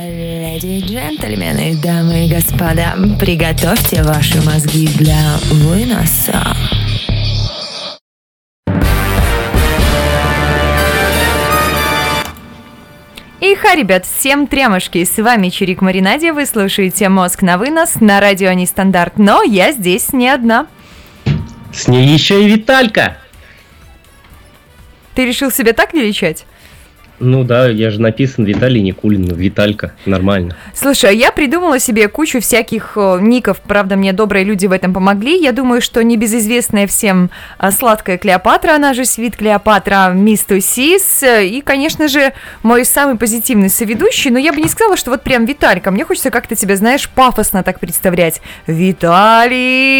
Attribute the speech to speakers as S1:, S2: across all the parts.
S1: Леди и джентльмены, дамы и господа, приготовьте ваши мозги для выноса.
S2: И ха, ребят, всем трямушки, с вами Чирик Маринаде, вы слушаете «Мозг на вынос» на радио Нестандарт, но я здесь не одна.
S3: С ней еще и Виталька.
S2: Ты решил себя так величать?
S3: Ну да, я же написан Виталий Никулин, Виталька, нормально.
S2: Слушай, а я придумала себе кучу всяких э, ников, правда, мне добрые люди в этом помогли. Я думаю, что небезызвестная всем а, сладкая Клеопатра, она же Свит Клеопатра, Мисс Тусис, э, и, конечно же, мой самый позитивный соведущий, но я бы не сказала, что вот прям Виталька, мне хочется как-то тебя, знаешь, пафосно так представлять. Виталий,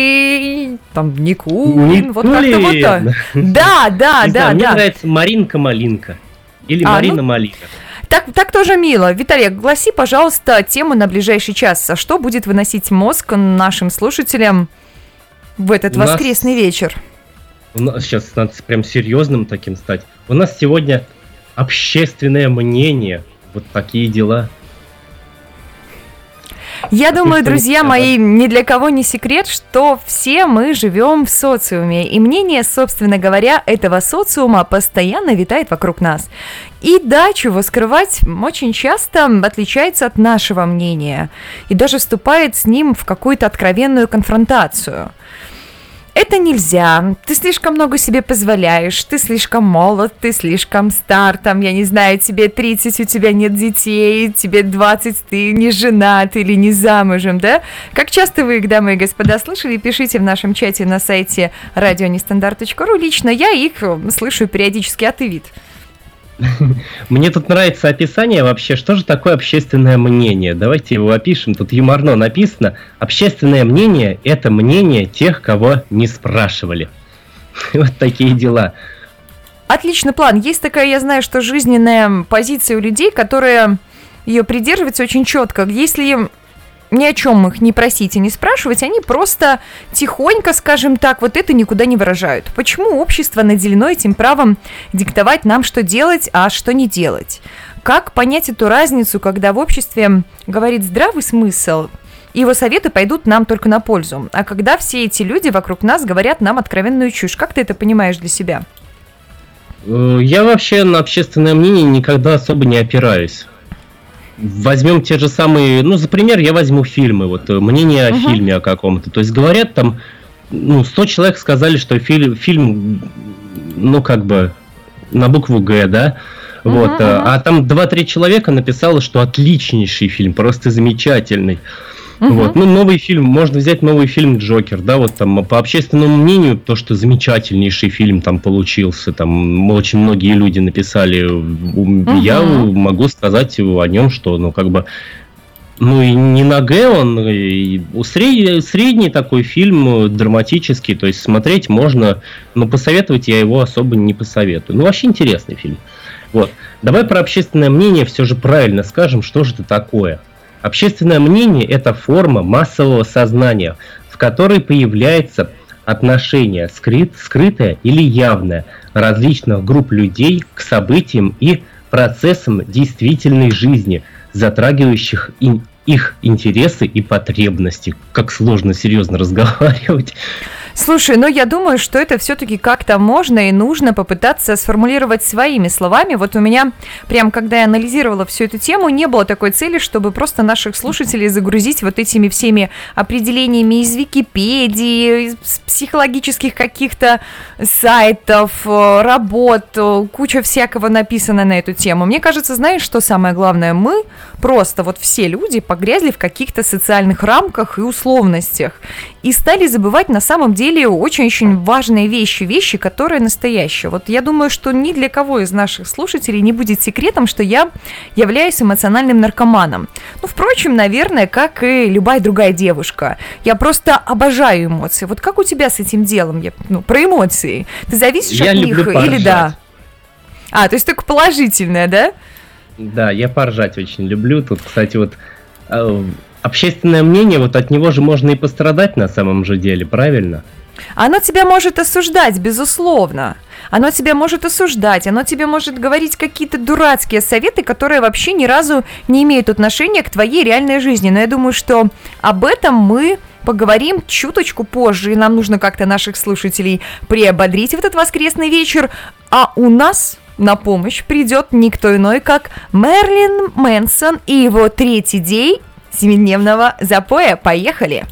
S2: там, Никулин, вот как-то вот так. Да, да, да,
S3: знаю, Мне
S2: да.
S3: нравится Маринка-малинка. Или
S2: А,
S3: Марина
S2: ну-
S3: Малина.
S2: Так, так тоже мило. Виталий, гласи, пожалуйста, тему на ближайший час. А Что будет выносить мозг нашим слушателям в этот
S3: У нас-
S2: воскресный вечер?
S3: У нас сейчас надо прям серьезным таким стать. У нас сегодня общественное мнение. Вот такие дела.
S2: Я думаю, друзья мои, ни для кого не секрет, что все мы живем в социуме, и мнение, собственно говоря, этого социума постоянно витает вокруг нас. И да, чего скрывать, очень часто отличается от нашего мнения, и даже вступает с ним в какую-то откровенную конфронтацию. Это нельзя, ты слишком много себе позволяешь, ты слишком молод, ты слишком стар, там, я не знаю, тебе 30, у тебя нет детей, тебе 20, ты не женат или не замужем, да? Как часто вы их, дамы и господа, слышали, пишите в нашем чате на сайте радионестандарт.ру, лично я их слышу периодически, а ты вид.
S3: Мне тут нравится описание вообще, что же такое общественное мнение. Давайте его опишем. Тут юморно написано. Общественное мнение – это мнение тех, кого не спрашивали. Вот такие дела.
S2: Отличный план. Есть такая, я знаю, что жизненная позиция у людей, которые ее придерживаются очень четко. Если ни о чем их не просить и не спрашивать, они просто тихонько, скажем так, вот это никуда не выражают. Почему общество наделено этим правом диктовать нам, что делать, а что не делать? Как понять эту разницу, когда в обществе говорит здравый смысл, и его советы пойдут нам только на пользу, а когда все эти люди вокруг нас говорят нам откровенную чушь? Как ты это понимаешь для себя?
S3: Э, Я вообще на общественное мнение никогда особо не опираюсь. Возьмем те же самые, ну, за пример я возьму фильмы, вот э, мнение о
S2: Мгм.
S3: фильме о каком-то. То есть говорят там, ну, 100 человек сказали, что фильм, фильм ну, как бы, на букву Г, да? Вот,
S2: Мгм,
S3: э,
S2: мгм.
S3: а там 2-3 человека написало, что отличнейший фильм, просто замечательный.
S2: Мгм.
S3: Вот, ну, новый фильм, можно взять новый фильм Джокер, да, вот там по общественному мнению, то, что замечательнейший фильм там получился, там очень многие люди написали, У- я могу сказать о нем, что, ну, как бы, ну, и не на Г он, и у сред- средний такой фильм, э, драматический, то есть смотреть можно, но посоветовать я его особо не посоветую. Ну, вообще интересный фильм. Вот. Давай про общественное мнение все же правильно скажем, что же это такое. Общественное мнение – это форма массового сознания, в которой появляется отношение, скрыт, скрытое или явное, различных групп людей к событиям и процессам действительной жизни, затрагивающих их интересы и потребности. Как сложно серьезно разговаривать.
S2: Слушай, ну я думаю, что это все-таки как-то можно и нужно попытаться сформулировать своими словами. Вот у меня, прям когда я анализировала всю эту тему, не было такой цели, чтобы просто наших слушателей загрузить вот этими всеми определениями из Википедии, из психологических каких-то сайтов, э, работ, э, куча всякого написано на эту тему. Мне кажется, знаешь, что самое главное? Мы просто, вот все люди, погрязли в каких-то социальных рамках и условностях и стали забывать на самом деле очень-очень важные вещи, вещи, которые настоящие. Вот я думаю, что ни для кого из наших слушателей не будет секретом, что я являюсь эмоциональным наркоманом. Ну, впрочем, наверное, как и любая другая девушка. Я просто обожаю эмоции. Вот как у тебя с этим делом? Я, ну, про эмоции. Ты зависишь
S3: Я
S2: от них или
S3: поржать.
S2: да? А, то есть только положительное, да?
S3: Да, я поржать очень люблю. Тут, кстати, вот э, общественное мнение, вот от него же можно и пострадать на самом же деле, правильно?
S2: Оно тебя может осуждать, безусловно. Оно тебя может осуждать, оно тебе может говорить какие-то дурацкие советы, которые вообще ни разу не имеют отношения к твоей реальной жизни. Но я думаю, что об этом мы поговорим чуточку позже, и нам нужно как-то наших слушателей приободрить в этот воскресный вечер. А у нас на помощь придет никто иной, как Мерлин Мэнсон и его третий день семидневного запоя. Поехали!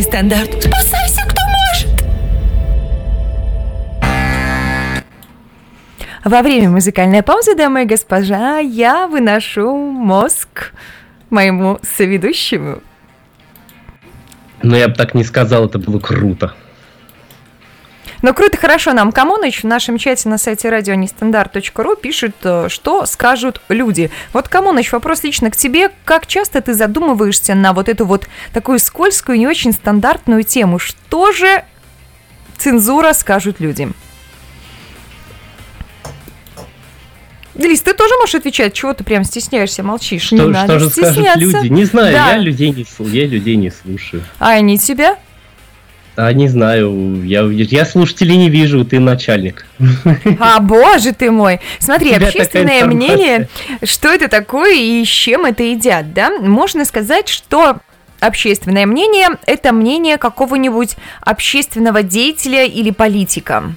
S1: Радио Нестандарт. Спасайся, кто может!
S2: Во время музыкальной паузы, дамы и госпожа, я выношу мозг моему соведущему.
S3: Но я бы так не сказал, это было круто.
S2: Но круто, хорошо, нам Камоныч в нашем чате на сайте радионестандарт.ру пишет, э, что скажут люди. Вот, Камоныч, вопрос лично к тебе. Как часто ты задумываешься на вот эту вот такую скользкую, не очень стандартную тему? Что же цензура скажут люди? Лиз, ты тоже можешь отвечать, чего ты прям стесняешься, молчишь?
S3: Что,
S2: не
S3: что
S2: надо
S3: же
S2: стесняться.
S3: скажут люди? Не знаю,
S2: Да.
S3: я людей не, я людей не слушаю.
S2: А они тебя?
S3: А не знаю, я, я слушателей не вижу, ты начальник.
S2: А, боже ты мой. Смотри, общественное мнение, что это такое и с чем это едят, да? Можно сказать, что общественное мнение – это мнение какого-нибудь общественного деятеля или политика.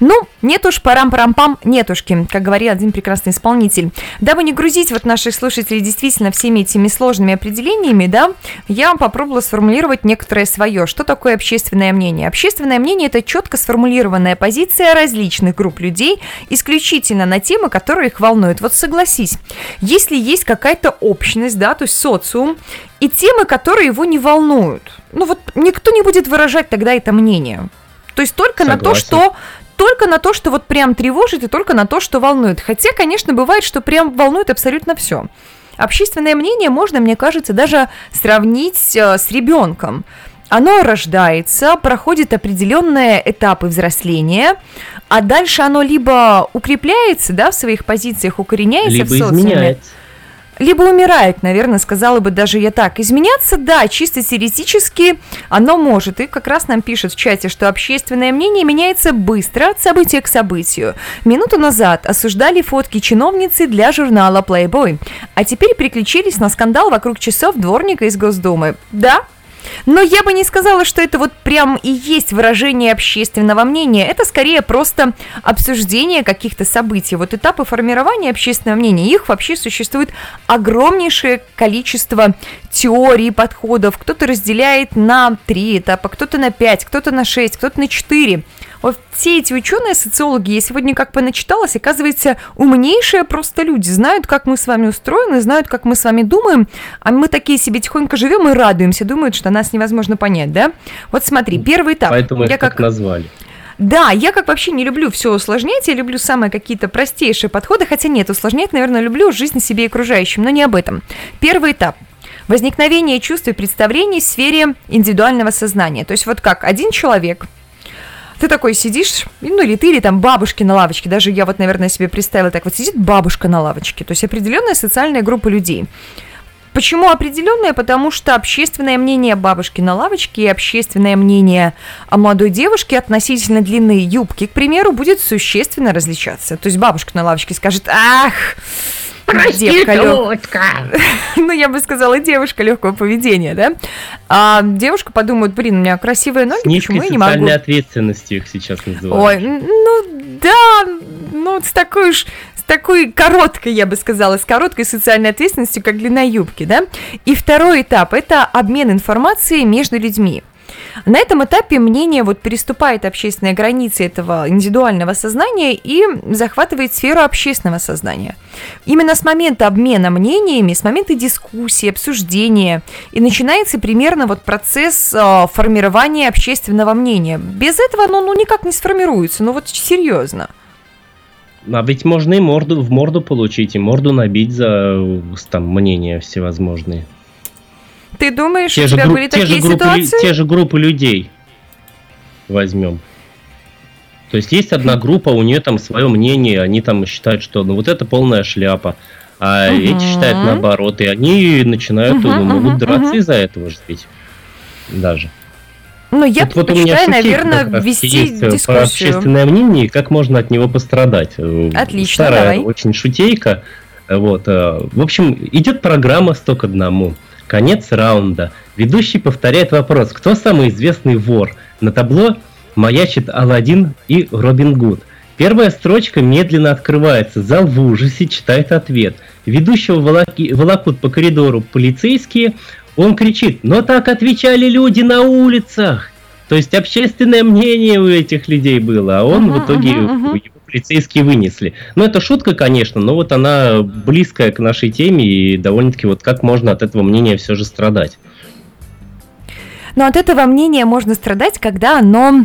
S2: Ну, нет уж, парам-парам-пам, нетушки, как говорил один прекрасный исполнитель. Дабы не грузить вот наших слушателей действительно всеми этими сложными определениями, да, я попробовала сформулировать некоторое свое. Что такое общественное мнение? Общественное мнение – это четко сформулированная позиция различных групп людей, исключительно на темы, которые их волнуют. Вот согласись, если есть какая-то общность, да, то есть социум, и темы, которые его не волнуют, ну вот никто не будет выражать тогда это мнение. То есть только на то,
S3: Согласен.
S2: что только на то, что вот прям тревожит, и только на то, что волнует. Хотя, конечно, бывает, что прям волнует абсолютно все. Общественное мнение можно, мне кажется, даже сравнить э, с ребенком. Оно рождается, проходит определенные этапы взросления, а дальше оно либо укрепляется, да, в своих позициях, укореняется
S3: Либо
S2: в социуме,
S3: изменяется.
S2: Либо умирает, наверное, сказала бы даже я так. Изменяться, да, чисто теоретически оно может. И как раз нам пишут в чате, что общественное мнение меняется быстро от события к событию. Минуту назад осуждали фотки чиновницы для журнала Playboy, а теперь переключились на скандал вокруг часов дворника из Госдумы. Да, но я бы не сказала, что это вот прям и есть выражение общественного мнения. Это скорее просто обсуждение каких-то событий. Вот этапы формирования общественного мнения, их вообще существует огромнейшее количество теорий, подходов. Кто-то разделяет на три этапа, кто-то на пять, кто-то на шесть, кто-то на четыре. Вот все эти ученые, социологи, я сегодня как бы начиталась, оказывается, умнейшие просто люди, знают, как мы с вами устроены, знают, как мы с вами думаем, а мы такие себе тихонько живем и радуемся, думают, что нас невозможно понять, да? Вот смотри, первый этап.
S3: Поэтому
S2: я
S3: так назвали.
S2: да, я как вообще не люблю все усложнять, я люблю самые какие-то простейшие подходы, хотя нет, усложнять, наверное, люблю жизнь себе и окружающим, но не об этом. Первый этап. Возникновение чувств и представлений в сфере индивидуального сознания. То есть вот как один человек, ты такой сидишь, ну или ты, или там бабушки на лавочке, даже я вот, наверное, себе представила так, вот сидит бабушка на лавочке, то есть определенная социальная группа людей. Почему определенное? Потому что общественное мнение бабушки на лавочке и общественное мнение о молодой девушке относительно длины юбки, к примеру, будет существенно различаться. То есть бабушка на лавочке скажет, ах, девка лё- ну, я бы сказала, девушка легкого поведения, да? А девушка подумает, блин, у меня красивые ноги,
S3: С низкой
S2: почему я не могу?
S3: социальной ответственностью их сейчас
S2: Ой,
S3: называют.
S2: ну да, ну с такой уж с такой короткой, я бы сказала, с короткой социальной ответственностью, как длина юбки, да. И второй этап – это обмен информацией между людьми. На этом этапе мнение вот переступает общественные границы этого индивидуального сознания и захватывает сферу общественного сознания. Именно с момента обмена мнениями, с момента дискуссии, обсуждения и начинается примерно вот процесс э, формирования общественного мнения. Без этого оно ну, никак не сформируется, ну вот серьезно.
S3: А ведь можно и морду в морду получить, и морду набить за э, там мнения всевозможные.
S2: Ты думаешь,
S3: Те
S2: у
S3: же,
S2: тебя
S3: гру-
S2: были
S3: те, же
S2: такие
S3: группы, лю-
S2: ситуации?
S3: те же группы людей возьмем. То есть есть одна группа, у нее там свое мнение, они там считают, что ну вот это полная шляпа, а
S2: Мгм.
S3: эти считают наоборот, и они начинают,
S2: Мгм,
S3: ну, могут
S2: мгм,
S3: драться
S2: мгм.
S3: из-за этого же ведь. Даже.
S2: Ну, я
S3: Вот- вот
S2: предпочитаю,
S3: шутейка
S2: наверное,
S3: раз
S2: вести
S3: э, про
S2: дискуссию.
S3: общественное мнение и как можно от него пострадать. Э,
S2: Отлично,
S3: Старая
S2: давай.
S3: очень шутейка. Вот. э, В общем, идет программа «Сто к одному». Конец раунда. Ведущий повторяет вопрос, кто самый известный вор? На табло маячит Аладдин и Робин Гуд. Первая строчка медленно открывается, зал в ужасе читает ответ. Ведущего волоки- волокут по коридору полицейские, Он кричит, но так отвечали люди на улицах. То есть общественное мнение у этих людей было, а он uh-huh, в итоге uh-huh, uh-huh. Полицейские вынесли. Ну, это шутка, конечно, но вот она близкая к нашей теме, и довольно-таки вот как можно от этого мнения все же страдать.
S2: Но от этого мнения можно страдать, когда оно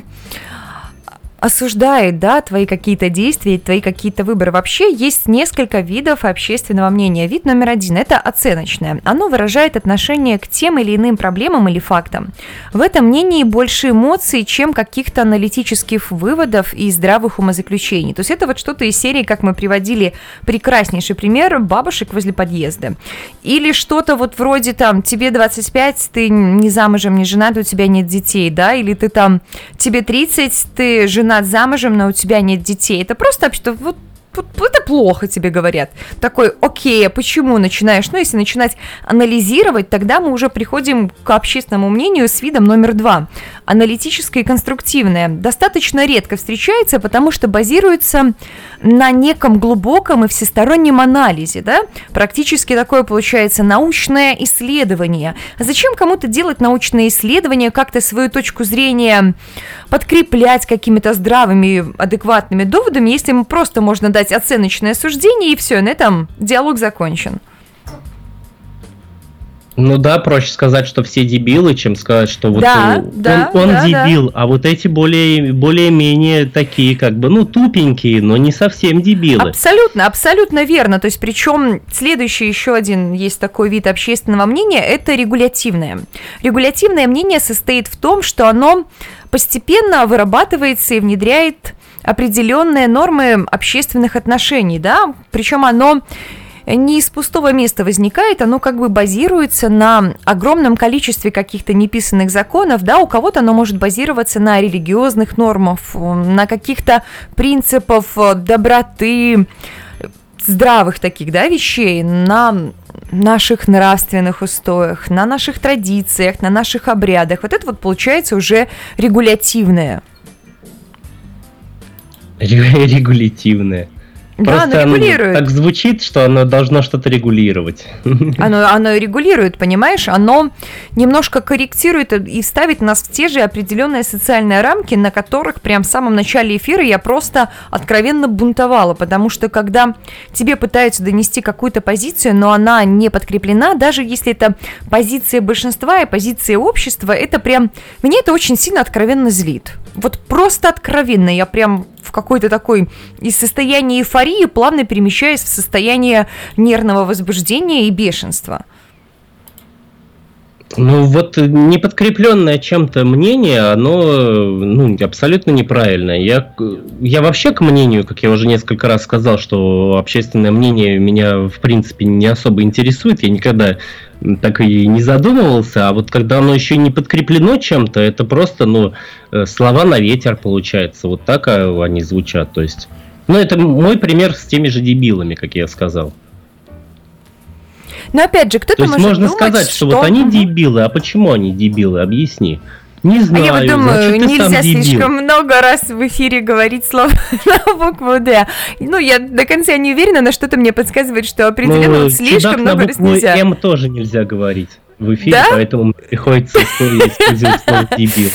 S2: осуждает, да, твои какие-то действия, твои какие-то выборы. Вообще есть несколько видов общественного мнения. Вид номер один – это оценочное. Оно выражает отношение к тем или иным проблемам или фактам. В этом мнении больше эмоций, чем каких-то аналитических выводов и здравых умозаключений. То есть это вот что-то из серии, как мы приводили прекраснейший пример бабушек возле подъезда. Или что-то вот вроде там тебе 25, ты не замужем, не женат, у тебя нет детей, да, или ты там тебе 30, ты жена женат замужем, но у тебя нет детей. Это просто что вот это плохо тебе говорят. Такой, окей, а почему начинаешь? Ну, если начинать анализировать, тогда мы уже приходим к общественному мнению с видом номер два. Аналитическое и конструктивное. Достаточно редко встречается, потому что базируется на неком глубоком и всестороннем анализе, да? Практически такое получается научное исследование. Зачем кому-то делать научное исследование, как-то свою точку зрения подкреплять какими-то здравыми, адекватными доводами, если ему просто можно дать оценочное суждение, и все, на этом диалог закончен.
S3: Ну да, проще сказать, что все дебилы, чем сказать, что вот
S2: да,
S3: он,
S2: да,
S3: он, он
S2: да,
S3: дебил, да. а вот эти более, более-менее такие, как бы, ну, тупенькие, но не совсем дебилы.
S2: Абсолютно, абсолютно верно. То есть, причем следующий еще один есть такой вид общественного мнения, это регулятивное. Регулятивное мнение состоит в том, что оно постепенно вырабатывается и внедряет определенные нормы общественных отношений, да, причем оно не из пустого места возникает, оно как бы базируется на огромном количестве каких-то неписанных законов, да, у кого-то оно может базироваться на религиозных нормах, на каких-то принципах доброты, здравых таких, да, вещей, на наших нравственных устоях, на наших традициях, на наших обрядах. Вот это вот получается уже регулятивное.
S3: Регулятивное.
S2: Просто да, оно регулирует.
S3: так звучит, что оно должно что-то регулировать.
S2: Оно, оно регулирует, понимаешь? Оно немножко корректирует и ставит нас в те же определенные социальные рамки, на которых прям в самом начале эфира я просто откровенно бунтовала, потому что когда тебе пытаются донести какую-то позицию, но она не подкреплена, даже если это позиция большинства и позиция общества, это прям... Меня это очень сильно откровенно злит. Вот просто откровенно. Я прям в какой-то такой из состояния эйфории плавно перемещаясь в состояние нервного возбуждения и бешенства.
S3: Ну вот неподкрепленное чем-то мнение, оно ну, абсолютно неправильное. Я, я вообще к мнению, как я уже несколько раз сказал, что общественное мнение меня в принципе не особо интересует. Я никогда так и не задумывался, а вот когда оно еще не подкреплено чем-то, это просто, ну, э, слова на ветер получается. Вот так а, они звучат. То есть, ну, это мой пример с теми же дебилами, как я сказал.
S2: Но опять же, кто-то
S3: То есть
S2: может
S3: можно
S2: думать,
S3: сказать, что, что вот они дебилы, а почему они дебилы? Объясни. Не знаю.
S2: А я вот думаю, нельзя слишком много раз в эфире говорить слово на букву Д. Ну, я до конца не уверена, но что-то мне подсказывает, что определенно ну, слишком много раз нельзя.
S3: М тоже нельзя говорить в эфире, да? поэтому приходится использовать слово дебил.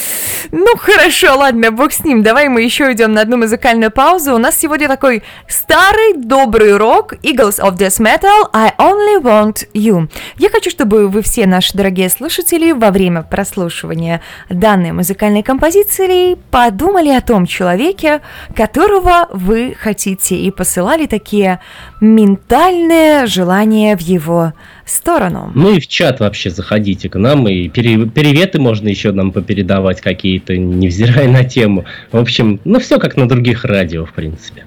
S2: Ну хорошо, ладно, бог с ним. Давай мы еще идем на одну музыкальную паузу. У нас сегодня такой старый добрый рок Eagles of Death Metal I Only Want You. Я хочу, чтобы вы все наши дорогие слушатели во время прослушивания данной музыкальной композиции подумали о том человеке, которого вы хотите, и посылали такие ментальные желания в его сторону.
S3: Ну и в чат вообще заходите к нам, и пере- приветы можно еще нам попередавать какие-то, невзирая на тему. В общем, ну все как на других радио, в принципе.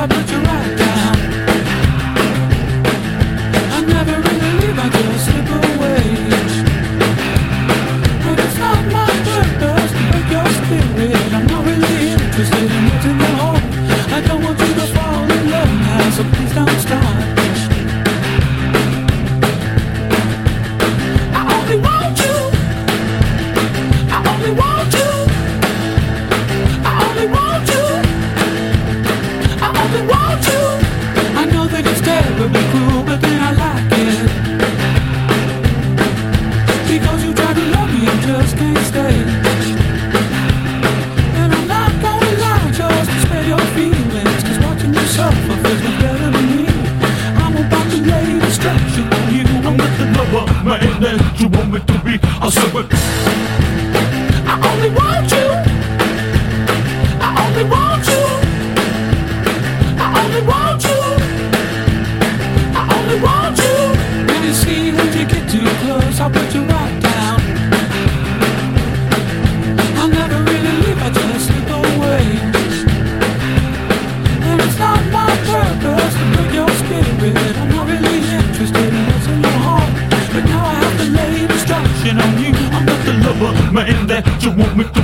S1: I put your to be. I said, you want me to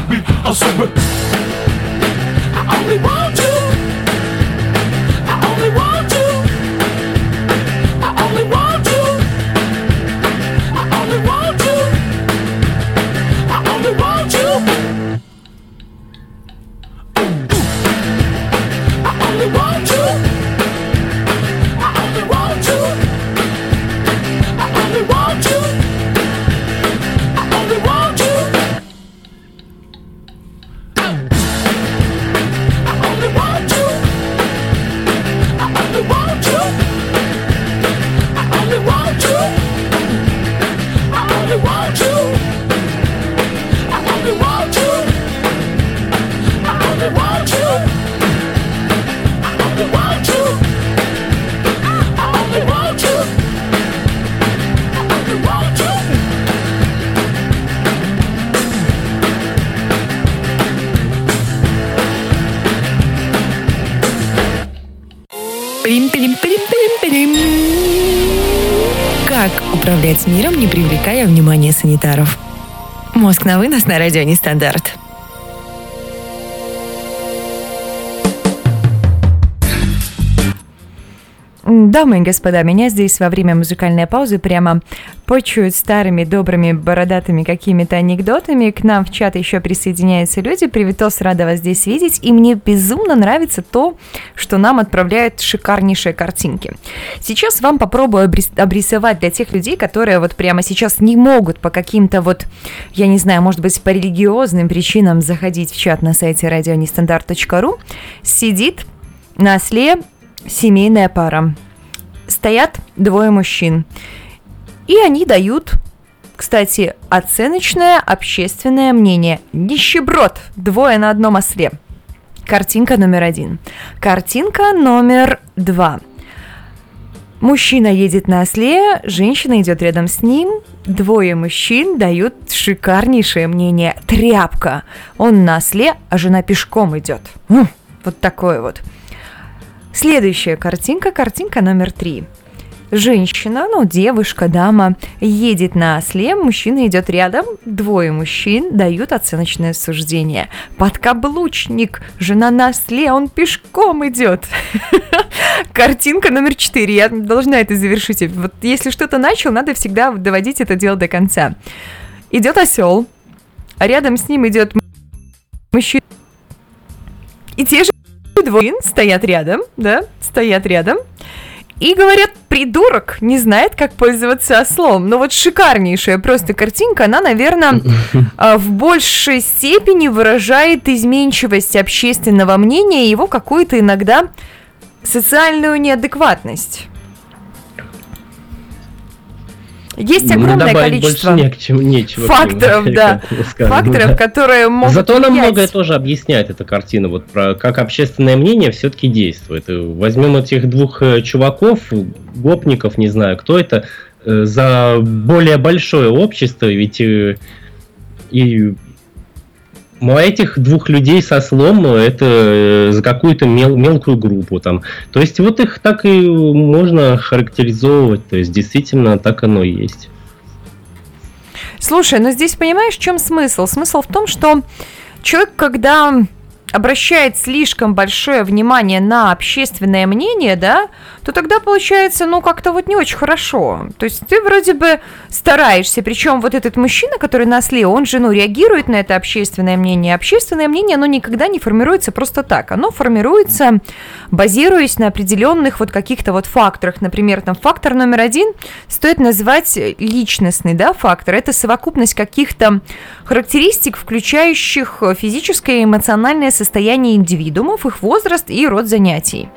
S1: миром, не привлекая внимания санитаров? Мозг на вынос на радио Нестандарт.
S2: Дамы и господа, меня здесь во время музыкальной паузы прямо почуют старыми добрыми бородатыми какими-то анекдотами. К нам в чат еще присоединяются люди. Приветос, рада вас здесь видеть. И мне безумно нравится то, что нам отправляют шикарнейшие картинки. Сейчас вам попробую обрисовать для тех людей, которые вот прямо сейчас не могут по каким-то вот, я не знаю, может быть, по религиозным причинам заходить в чат на сайте радионестандарт.ру. Сидит на осле семейная пара. Стоят двое мужчин. И они дают, кстати, оценочное общественное мнение. Нищеброд! Двое на одном осле. Картинка номер один. Картинка номер два. Мужчина едет на осле, женщина идет рядом с ним. Двое мужчин дают шикарнейшее мнение. Тряпка. Он на осле, а жена пешком идет. Вот такое вот. Следующая картинка, картинка номер три. Женщина, ну, девушка, дама, едет на осле, мужчина идет рядом, двое мужчин дают оценочное суждение. Подкаблучник, жена на осле, он пешком идет. Картинка номер четыре, я должна это завершить. Вот если что-то начал, надо всегда доводить это дело до конца. Идет осел, а рядом с ним идет мужчина. И те же двое стоят рядом, да, стоят рядом. И говорят, придурок не знает, как пользоваться ослом. Но вот шикарнейшая просто картинка, она, наверное, а, в большей степени выражает изменчивость общественного мнения и его какую-то иногда социальную неадекватность. Есть ну, огромное количество
S3: больше не чем, нечего
S2: факторов, да, скажем, факторов, да. которые могут
S3: Зато нам многое тоже объясняет эта картина, вот про как общественное мнение все-таки действует. Возьмем этих двух э, чуваков, гопников, не знаю, кто это, э, за более большое общество, ведь э, и у этих двух людей со слом ну, это э, за какую-то мел, мелкую группу там. То есть вот их так и можно характеризовывать. То есть действительно так оно и есть.
S2: Слушай, ну здесь понимаешь, в чем смысл? Смысл в том, что человек, когда обращает слишком большое внимание на общественное мнение, да, то тогда получается, ну, как-то вот не очень хорошо. То есть ты вроде бы стараешься, причем вот этот мужчина, который на он же, ну, реагирует на это общественное мнение. Общественное мнение, оно никогда не формируется просто так. Оно формируется, базируясь на определенных вот каких-то вот факторах. Например, там фактор номер один стоит назвать личностный, да, фактор. Это совокупность каких-то характеристик, включающих физическое и эмоциональное состояние индивидуумов, их возраст и род занятий.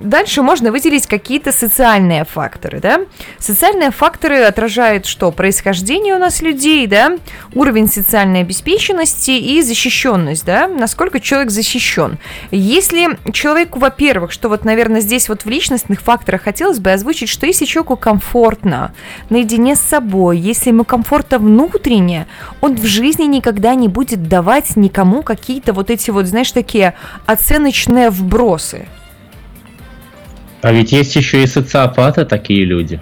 S2: Дальше можно выделить какие-то социальные факторы, да? Социальные факторы отражают что? Происхождение у нас людей, да? Уровень социальной обеспеченности и защищенность, да? Насколько человек защищен. Если человеку, во-первых, что вот, наверное, здесь вот в личностных факторах хотелось бы озвучить, что если человеку комфортно, наедине с собой, если ему комфортно внутренне, он в жизни никогда не будет давать никому какие-то вот эти вот, знаешь, такие оценочные вбросы.
S3: А ведь есть еще и социопаты такие люди.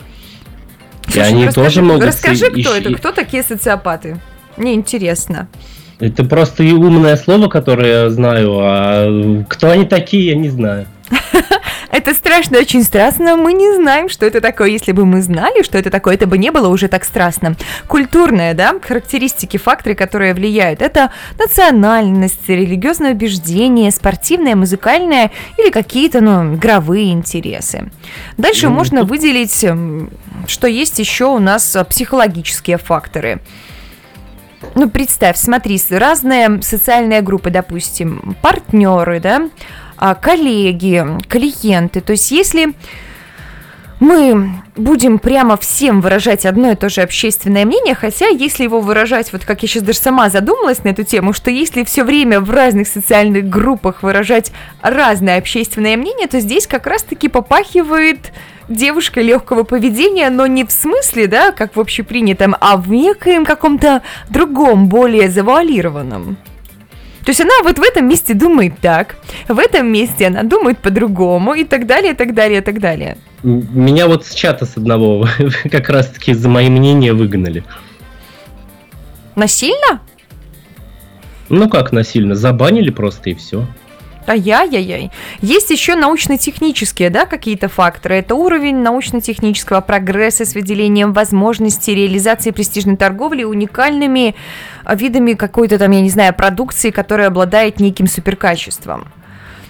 S3: Слушай, и они
S2: расскажи,
S3: тоже могут...
S2: Расскажи, кто ищи... это, кто такие социопаты? Мне интересно.
S3: Это просто и умное слово, которое я знаю, а кто они такие, я не знаю.
S2: Это страшно, очень страстно. Мы не знаем, что это такое. Если бы мы знали, что это такое, это бы не было уже так страстно. Культурные, да, характеристики, факторы, которые влияют. Это национальность, религиозное убеждение, спортивное, музыкальное или какие-то, ну, игровые интересы. Дальше ну, можно тут... выделить, что есть еще у нас психологические факторы. Ну, представь, смотри, разные социальные группы, допустим, партнеры, да, а, коллеги, клиенты. То есть если мы будем прямо всем выражать одно и то же общественное мнение, хотя если его выражать, вот как я сейчас даже сама задумалась на эту тему, что если все время в разных социальных группах выражать разное общественное мнение, то здесь как раз-таки попахивает девушка легкого поведения, но не в смысле, да, как в общепринятом, а в некоем каком-то другом, более завуалированном. То есть она вот в этом месте думает так, в этом месте она думает по-другому и так далее, и так далее, и так далее.
S3: Меня вот с чата с одного как раз-таки за мои мнения выгнали.
S2: Насильно?
S3: Ну как насильно? Забанили просто и все.
S2: Ай-яй-яй. Есть еще научно-технические, да, какие-то факторы. Это уровень научно-технического прогресса с выделением возможностей реализации престижной торговли уникальными видами какой-то там, я не знаю, продукции, которая обладает неким суперкачеством.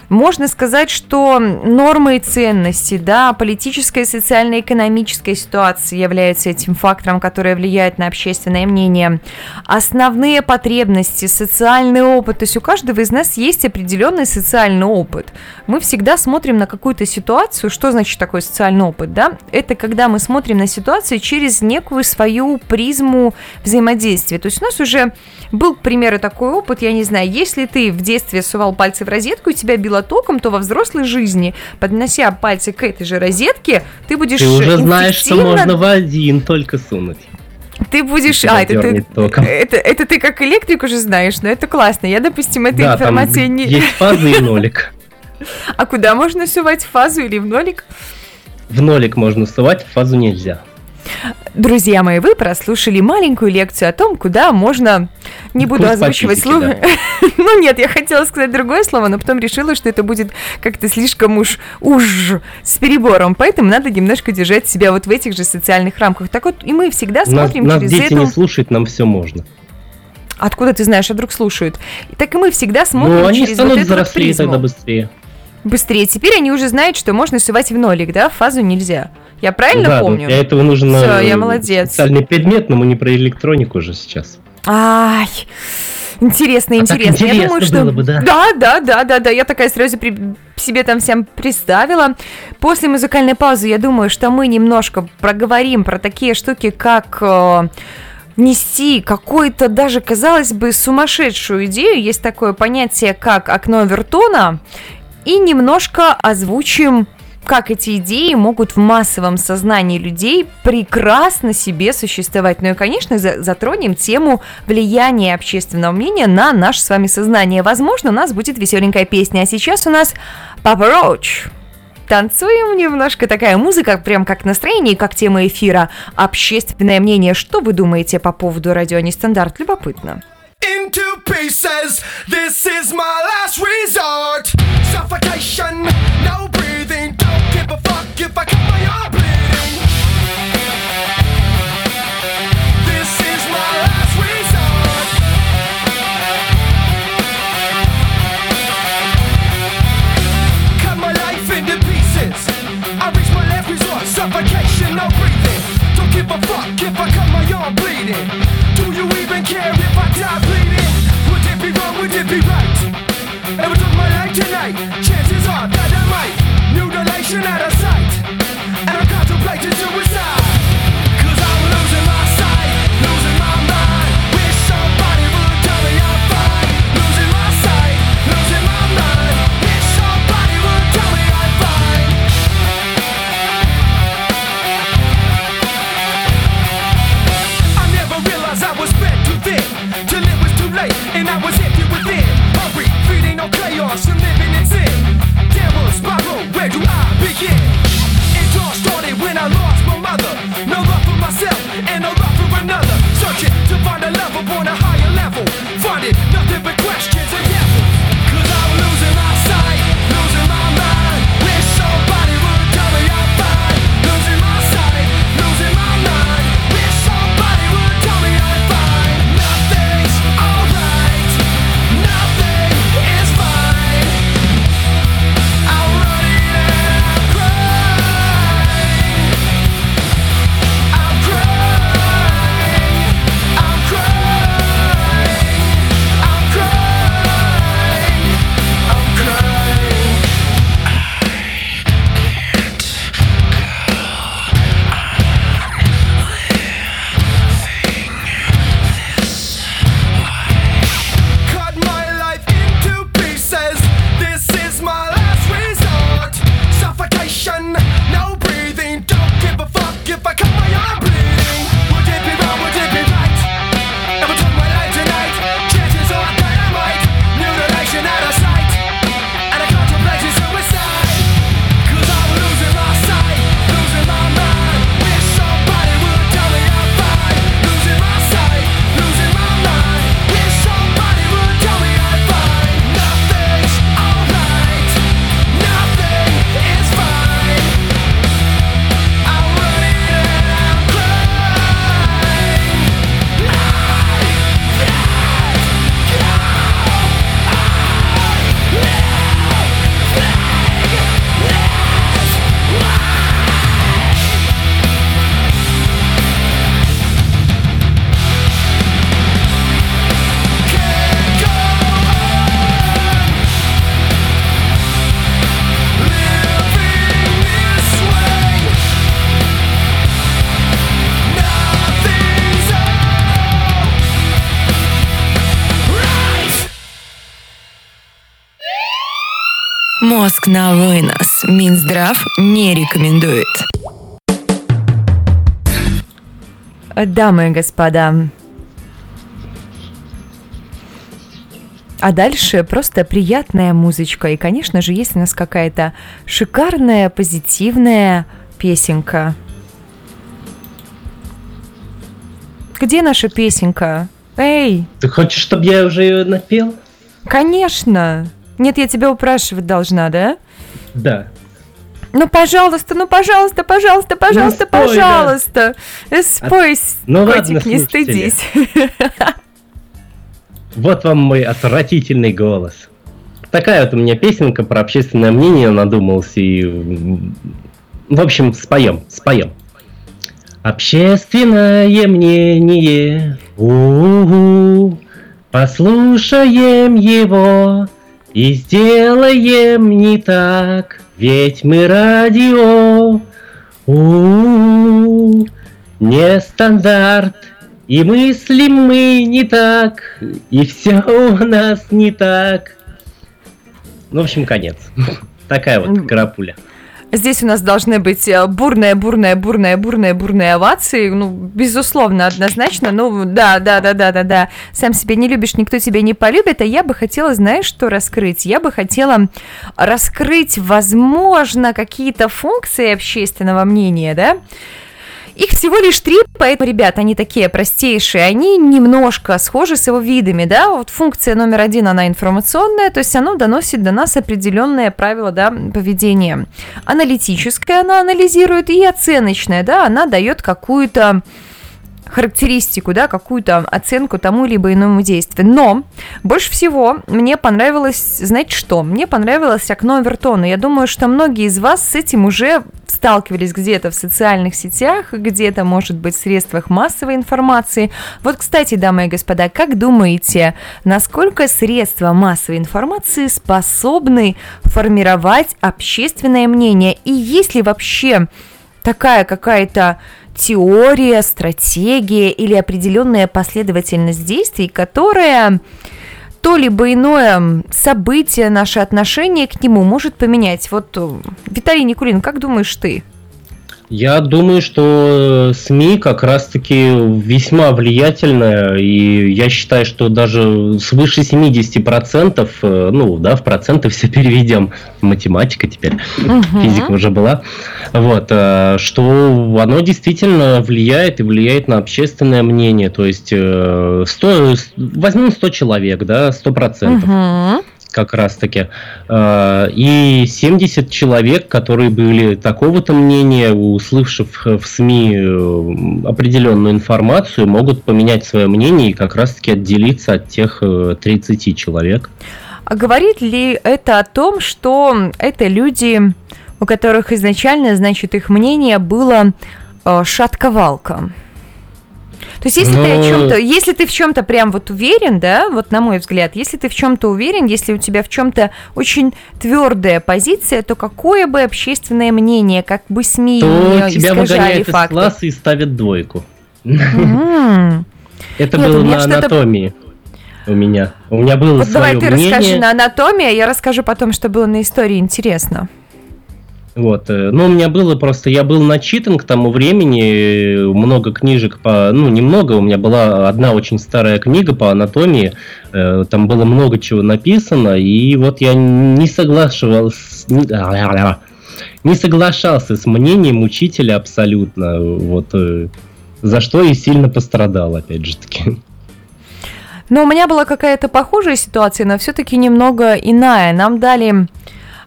S2: Можно сказать, что нормы и ценности, да, политическая, социальная, экономическая ситуация являются этим фактором, который влияет на общественное мнение. Основные потребности, социальный опыт, то есть у каждого из нас есть определенный социальный опыт. Мы всегда смотрим на какую-то ситуацию, что значит такой социальный опыт, да? Это когда мы смотрим на ситуацию через некую свою призму взаимодействия. То есть у нас уже был, к примеру, такой опыт, я не знаю, если ты в детстве сувал пальцы в розетку и тебя било током, то во взрослой жизни, поднося пальцы к этой же розетке, ты будешь
S3: Ты уже знаешь, что можно в один только сунуть.
S2: Ты будешь... А, это ты, это, это ты как электрик уже знаешь, но это классно. Я, допустим, этой да, информацией
S3: там
S2: не...
S3: есть фаза и нолик.
S2: А куда можно сувать фазу или в нолик?
S3: В нолик можно сувать, в фазу нельзя.
S2: Друзья мои, вы прослушали маленькую лекцию о том, куда можно... Не буду Курс озвучивать слово. Да. ну нет, я хотела сказать другое слово, но потом решила, что это будет как-то слишком уж уж с перебором. Поэтому надо немножко держать себя вот в этих же социальных рамках. Так вот, и мы всегда смотрим
S3: нас,
S2: через
S3: нас дети
S2: эту...
S3: не слушают, нам все можно.
S2: Откуда ты знаешь, а вдруг слушают? Так и мы всегда смотрим
S3: ну, они
S2: через
S3: станут
S2: вот эту
S3: взрослее
S2: вот призму.
S3: тогда быстрее.
S2: Быстрее. Теперь они уже знают, что можно сувать в нолик, да? В фазу нельзя. Я правильно
S3: да,
S2: помню?
S3: Для этого нужен
S2: Все, я молодец.
S3: специальный предмет, но мы не про электронику уже сейчас.
S2: Ай, интересно,
S3: а
S2: интересно.
S3: интересно
S2: я думаю, что
S3: бы, да.
S2: да, да, да, да, да. Я такая сразу при... себе там всем представила. После музыкальной паузы, я думаю, что мы немножко проговорим про такие штуки, как э, внести какую-то даже, казалось бы, сумасшедшую идею. Есть такое понятие, как окно Вертона. И немножко озвучим как эти идеи могут в массовом сознании людей прекрасно себе существовать. Ну и, конечно, затронем тему влияния общественного мнения на наше с вами сознание. Возможно, у нас будет веселенькая песня. А сейчас у нас Папа Роуч. Танцуем немножко, такая музыка, прям как настроение, как тема эфира. Общественное мнение. Что вы думаете по поводу радио Нестандарт? Любопытно. Into pieces. This is my last resort. Suffocation, no breathing. Don't give a fuck if I cut my arm bleeding. This is my last resort. Cut my life into pieces. I reach my last resort. Suffocation, no breathing. Don't give a fuck if I cut my arm bleeding. Do you even care if I die bleeding? Would it be wrong? Would it be right? Ever took my life tonight? Chances are that I might. Mutilation out of sight. And I'm contemplating suicide. On chaos and living in sin Downward spiral, where do I begin?
S1: Мозг на вынос. Минздрав не рекомендует.
S2: Дамы и господа, А дальше просто приятная музычка. И, конечно же, есть у нас какая-то шикарная, позитивная песенка. Где наша песенка? Эй!
S3: Ты хочешь, чтобы я уже ее напел?
S2: Конечно! Нет, я тебя упрашивать должна, да?
S3: Да.
S2: Ну, пожалуйста, ну, пожалуйста, пожалуйста, пожалуйста, ну, спой, пожалуйста. Да. Спой, ну, котик, ладно, не стыдись.
S3: Вот вам мой отвратительный голос. Такая вот у меня песенка про общественное мнение надумался и... В общем, споем, споем. Общественное мнение, у-у-у, послушаем его и сделаем не так, ведь мы радио, у-у-у, не стандарт, и мыслим мы не так, и все у нас не так. Ну, в общем, конец. Такая вот карапуля.
S2: Здесь у нас должны быть э, бурная, бурная, бурная, бурная, бурная овации. Ну, безусловно, однозначно. Ну, да, да, да, да, да, да. Сам себя не любишь, никто тебя не полюбит. А я бы хотела, знаешь, что раскрыть? Я бы хотела раскрыть, возможно, какие-то функции общественного мнения, да? Их всего лишь три, поэтому, ребят, они такие простейшие, они немножко схожи с его видами, да, вот функция номер один, она информационная, то есть оно доносит до нас определенные правила, да, поведения. Аналитическая она анализирует и оценочная, да, она дает какую-то характеристику, да, какую-то оценку тому либо иному действию. Но больше всего мне понравилось, знаете что, мне понравилось окно Вертона. Я думаю, что многие из вас с этим уже сталкивались где-то в социальных сетях, где-то, может быть, в средствах массовой информации. Вот, кстати, дамы и господа, как думаете, насколько средства массовой информации способны формировать общественное мнение? И есть ли вообще такая какая-то теория, стратегия или определенная последовательность действий, которая то либо иное событие, наше отношение к нему может поменять. Вот, э, Виталий Никулин, как думаешь ты?
S3: Я думаю, что СМИ как раз-таки весьма влиятельная, и я считаю, что даже свыше 70%, э, ну да, в проценты все переведем, математика теперь, угу. физика уже была, вот, э, что оно действительно влияет и влияет на общественное мнение, то есть 100, э, возьмем 100 человек, да, 100%. Угу как раз-таки. А, и 70 человек, которые были такого-то мнения, услышав в СМИ э, определенную информацию, могут поменять свое мнение и как раз-таки отделиться от тех 30 э, человек.
S2: А говорит ли это о том, что это люди, у которых изначально, значит, их мнение было э, шатковалка? То есть, если Но... ты о чем-то, если ты в чем-то прям вот уверен, да, вот на мой взгляд, если ты в чем-то уверен, если у тебя в чем-то очень твердая позиция, то какое бы общественное мнение, как бы СМИ
S3: то тебя выгоняют из класса и ставят двойку. Это было на анатомии у меня. У меня было вот
S2: давай ты расскажи на анатомии, а я расскажу потом, что было на истории интересно.
S3: Вот. Э, ну, у меня было просто, я был начитан к тому времени, э, много книжек по, ну, немного, у меня была одна очень старая книга по анатомии, э, там было много чего написано, и вот я не соглашивался, не соглашался с мнением учителя абсолютно, вот, за что и сильно пострадал, опять же таки.
S2: Но у меня была какая-то похожая ситуация, но все-таки немного иная. Нам дали а,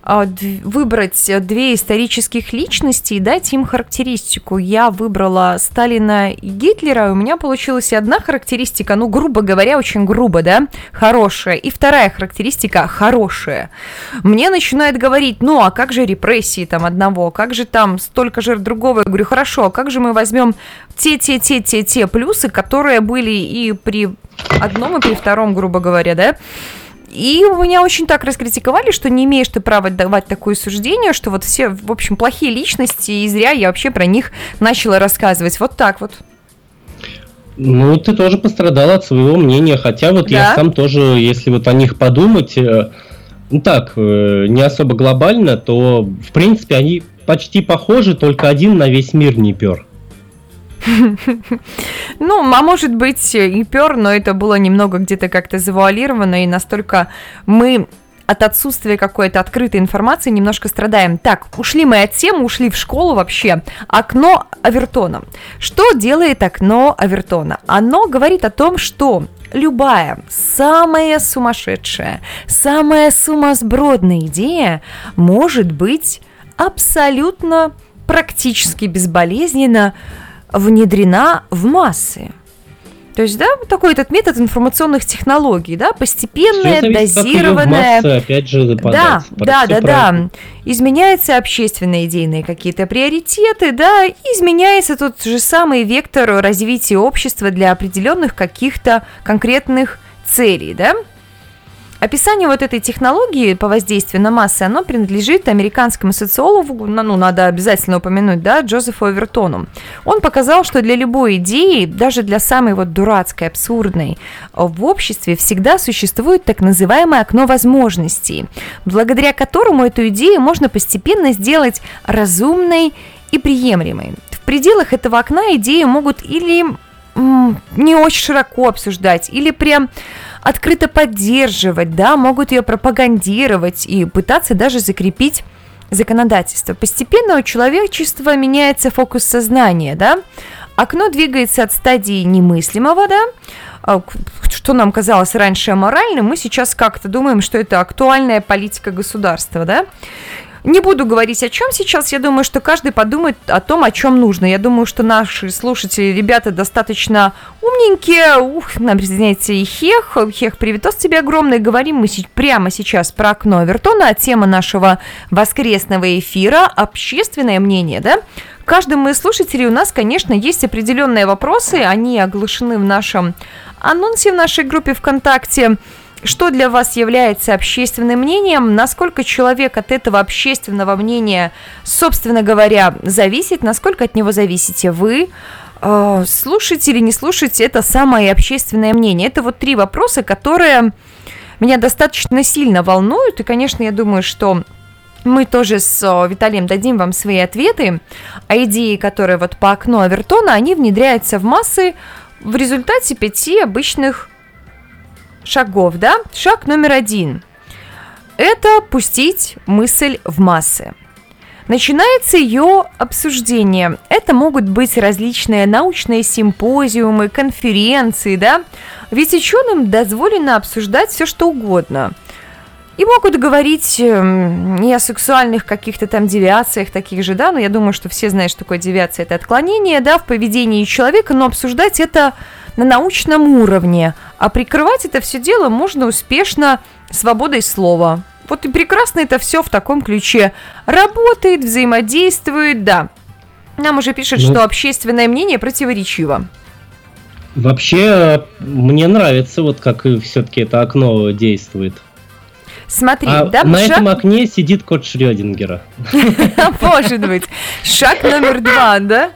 S2: выбрать две исторических личности и дать им характеристику. Я выбрала Сталина и Гитлера, и у меня получилась одна характеристика, ну, грубо говоря, очень грубо, да, хорошая, и вторая характеристика хорошая. Мне начинают говорить, ну, а как же репрессии там одного, как же там столько же другого? Я говорю, хорошо, а как же мы возьмем те-те-те-те-те плюсы, которые были и при одном, и при втором, грубо говоря, да, и меня очень так раскритиковали, что не имеешь ты права давать такое суждение, что вот все, в общем, плохие личности, и зря я вообще про них начала рассказывать. Вот так вот.
S3: Ну, ты тоже пострадал от своего мнения, хотя вот да? я сам тоже, если вот о них подумать, э, ну так, э, не особо глобально, то, в принципе, они почти похожи, только один на весь мир не пер.
S2: Ну, а может быть и пер, но это было немного где-то как-то завуалировано, и настолько мы от отсутствия какой-то открытой информации немножко страдаем. Так, ушли мы от темы, ушли в школу вообще. Окно Авертона. Что делает окно Авертона? Оно говорит о том, что любая самая сумасшедшая, самая сумасбродная идея может быть абсолютно практически безболезненно внедрена в массы. То есть, да, такой этот метод информационных технологий, да, постепенное, зависит, дозированное. Массы,
S3: опять же,
S2: да, да, да, да. Изменяются общественные идейные какие-то приоритеты, да, изменяется тот же самый вектор развития общества для определенных каких-то конкретных целей, да. Описание вот этой технологии по воздействию на массы, оно принадлежит американскому социологу, ну, надо обязательно упомянуть, да, Джозефу Овертону. Он показал, что для любой идеи, даже для самой вот дурацкой, абсурдной, в обществе всегда существует так называемое окно возможностей, благодаря которому эту идею можно постепенно сделать разумной и приемлемой. В пределах этого окна идеи могут или не очень широко обсуждать, или прям открыто поддерживать, да, могут ее пропагандировать и пытаться даже закрепить законодательство. Постепенно у человечества меняется фокус сознания, да, окно двигается от стадии немыслимого, да, а, что нам казалось раньше аморальным, мы сейчас как-то думаем, что это актуальная политика государства, да, не буду говорить о чем сейчас, я думаю, что каждый подумает о том, о чем нужно. Я думаю, что наши слушатели, ребята достаточно умненькие. Ух, нам присоединяется и Хех. Хех, привитос тебе огромный. Говорим мы прямо сейчас про окно Авертона, а тема нашего воскресного эфира – общественное мнение, да? Каждому из слушателей у нас, конечно, есть определенные вопросы, они оглашены в нашем анонсе в нашей группе ВКонтакте. Что для вас является общественным мнением? Насколько человек от этого общественного мнения, собственно говоря, зависит? Насколько от него зависите вы? А, слушать или не слушать это самое общественное мнение? Это вот три вопроса, которые меня достаточно сильно волнуют. И, конечно, я думаю, что мы тоже с Виталием дадим вам свои ответы. А идеи, которые вот по окну Авертона, они внедряются в массы в результате пяти обычных шагов, да? Шаг номер один – это пустить мысль в массы. Начинается ее обсуждение. Это могут быть различные научные симпозиумы, конференции, да? Ведь ученым дозволено обсуждать все, что угодно. И могут говорить эм, не о сексуальных каких-то там девиациях таких же, да, но я думаю, что все знают, что такое девиация, это отклонение, да, в поведении человека, но обсуждать это на научном уровне, а прикрывать это все дело можно успешно свободой слова. Вот и прекрасно это все в таком ключе работает, взаимодействует, да. Нам уже пишут, ну, что общественное мнение противоречиво.
S3: Вообще, мне нравится, вот как все-таки это окно действует.
S2: Смотри,
S3: а да, на шаг... этом окне сидит кот Шрёдингера.
S2: Может быть. Шаг номер два, да?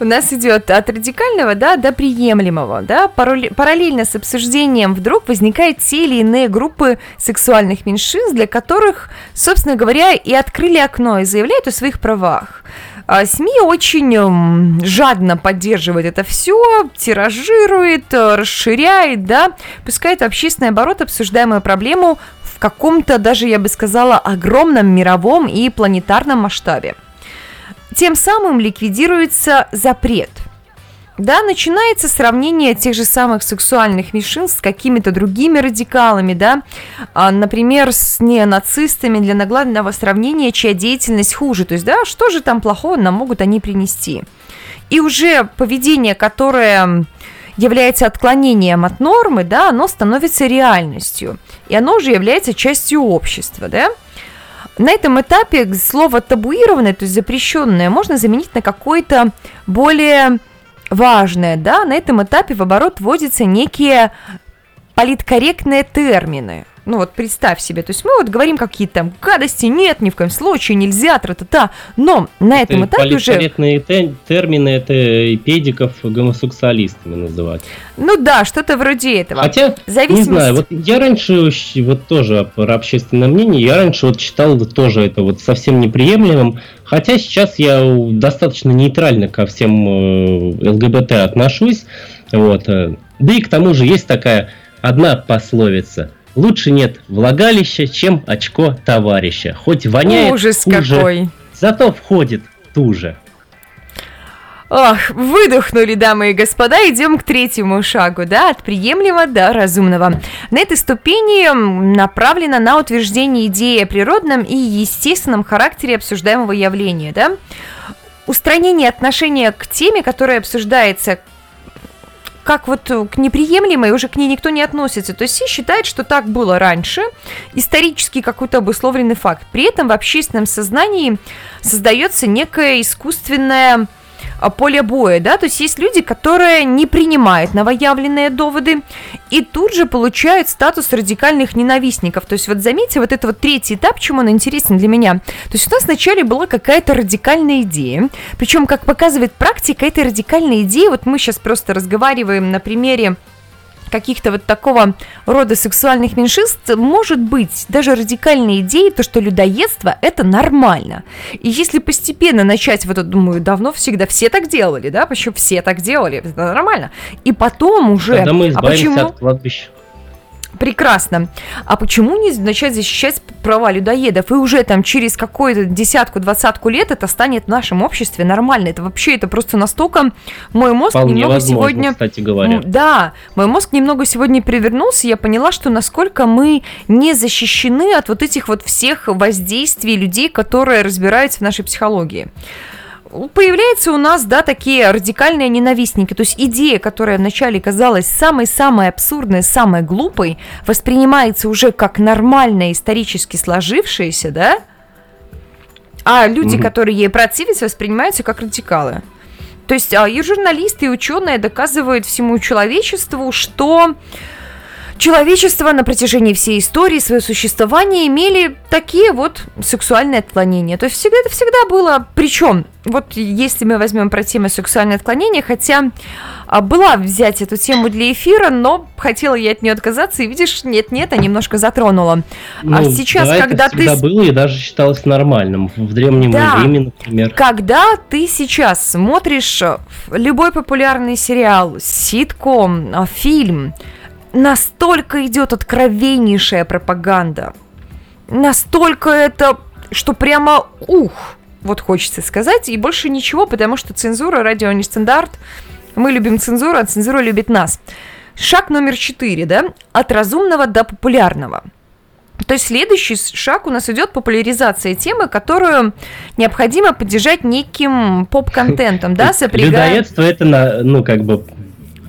S2: У нас идет от радикального да, до приемлемого. Да? Параллельно с обсуждением вдруг возникают те или иные группы сексуальных меньшинств, для которых, собственно говоря, и открыли окно и заявляют о своих правах. А СМИ очень жадно поддерживает это все, тиражирует, расширяет, да, пускает в общественный оборот обсуждаемую проблему в каком-то даже, я бы сказала, огромном мировом и планетарном масштабе. Тем самым ликвидируется запрет. Да, начинается сравнение тех же самых сексуальных меньшинств с какими-то другими радикалами, да, а, например, с неонацистами для наглядного сравнения, чья деятельность хуже. То есть, да, что же там плохого нам могут они принести? И уже поведение, которое является отклонением от нормы, да, оно становится реальностью. И оно уже является частью общества, да. На этом этапе слово табуированное, то есть запрещенное, можно заменить на какое-то более важное, да, на этом этапе в оборот вводятся некие политкорректные термины, Ну вот представь себе, то есть мы вот говорим какие-то там гадости, нет, ни в коем случае, нельзя, тра-та-та, но на этом
S3: это
S2: этапе уже...
S3: Те термины это педиков гомосексуалистами называть.
S2: Ну да, что-то вроде этого.
S3: Хотя, Зависимость... не знаю, вот я раньше, вот тоже про общественное мнение, я раньше вот считал тоже это вот совсем неприемлемым, хотя сейчас я достаточно нейтрально ко всем э, ЛГБТ отношусь, вот, э. да и к тому же есть такая одна пословица – Лучше нет влагалища, чем очко товарища. Хоть воняет
S2: Ужас хуже, какой.
S3: зато входит туже.
S2: Ох, выдохнули, дамы и господа, идем к третьему шагу, да, от приемлемого до разумного. На этой ступени направлена на утверждение идеи о природном и естественном характере обсуждаемого явления, да. Устранение отношения к теме, которая обсуждается, как вот э, к неприемлемой уже к ней никто не относится. То есть все считают, что так было раньше, исторический какой-то обусловленный факт. При этом в общественном сознании создается некое искусственное поле боя, да, то есть есть люди, которые не принимают новоявленные доводы и тут же получают статус радикальных ненавистников. То есть вот заметьте, вот это вот третий этап, чем он интересен для меня. То есть у нас вначале была какая-то радикальная идея, причем, как показывает практика, этой радикальной идеи, вот мы сейчас просто разговариваем на примере каких-то вот такого рода сексуальных меньшинств может быть даже радикальной идеей, то, что людоедство – это нормально. И если постепенно начать, вот думаю, давно всегда все так делали, да, почему все так делали, это нормально. И потом уже…
S3: Когда мы избавимся а почему... от кладбища.
S2: Прекрасно. А почему не начать защищать права людоедов? И уже там через какую-то десятку-двадцатку лет это станет в нашем обществе нормально. Это вообще, это просто настолько... Мой мозг
S3: Вполне
S2: немного
S3: возможно,
S2: сегодня...
S3: кстати говоря.
S2: Да, мой мозг немного сегодня перевернулся, я поняла, что насколько мы не защищены от вот этих вот всех воздействий людей, которые разбираются в нашей психологии появляются у нас, да, такие радикальные ненавистники. То есть идея, которая вначале казалась самой-самой абсурдной, самой глупой, воспринимается уже как нормальная, исторически сложившаяся, да, а люди, mm-hmm. которые ей противятся, воспринимаются как радикалы. То есть а, и журналисты, и ученые доказывают всему человечеству, что Человечество на протяжении всей истории своего существования имели такие вот сексуальные отклонения. То есть всегда это всегда было. Причем, вот если мы возьмем про тему сексуальные отклонения, хотя а, была взять эту тему для эфира, но хотела я от нее отказаться, и видишь, нет-нет, а немножко затронула. А ну,
S3: а сейчас, да, когда это ты... было и даже считалось нормальным в древнем да. Риме, например.
S2: Когда ты сейчас смотришь любой популярный сериал, ситком, фильм, настолько идет откровеннейшая пропаганда. Настолько это, что прямо ух, вот хочется сказать, и больше ничего, потому что цензура, радио не стандарт. Мы любим цензуру, а цензура любит нас. Шаг номер четыре, да, от разумного до популярного. То есть следующий шаг у нас идет популяризация темы, которую необходимо поддержать неким поп-контентом, да,
S3: сопрягая... Людоедство это, ну, как бы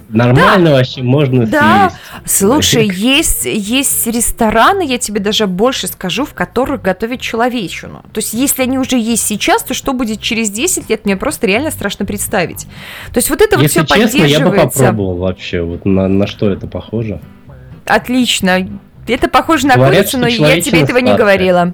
S3: Нормально да. вообще можно
S2: Да, съесть. слушай, есть, есть рестораны, я тебе даже больше скажу, в которых готовят человечину. То есть, если они уже есть сейчас, то что будет через 10 лет, мне просто реально страшно представить. То есть, вот это
S3: если
S2: вот все
S3: честно, я бы попробовал вообще, вот на, на что это похоже.
S2: Отлично. Это похоже на Говорят, курицу, но я тебе этого не говорила.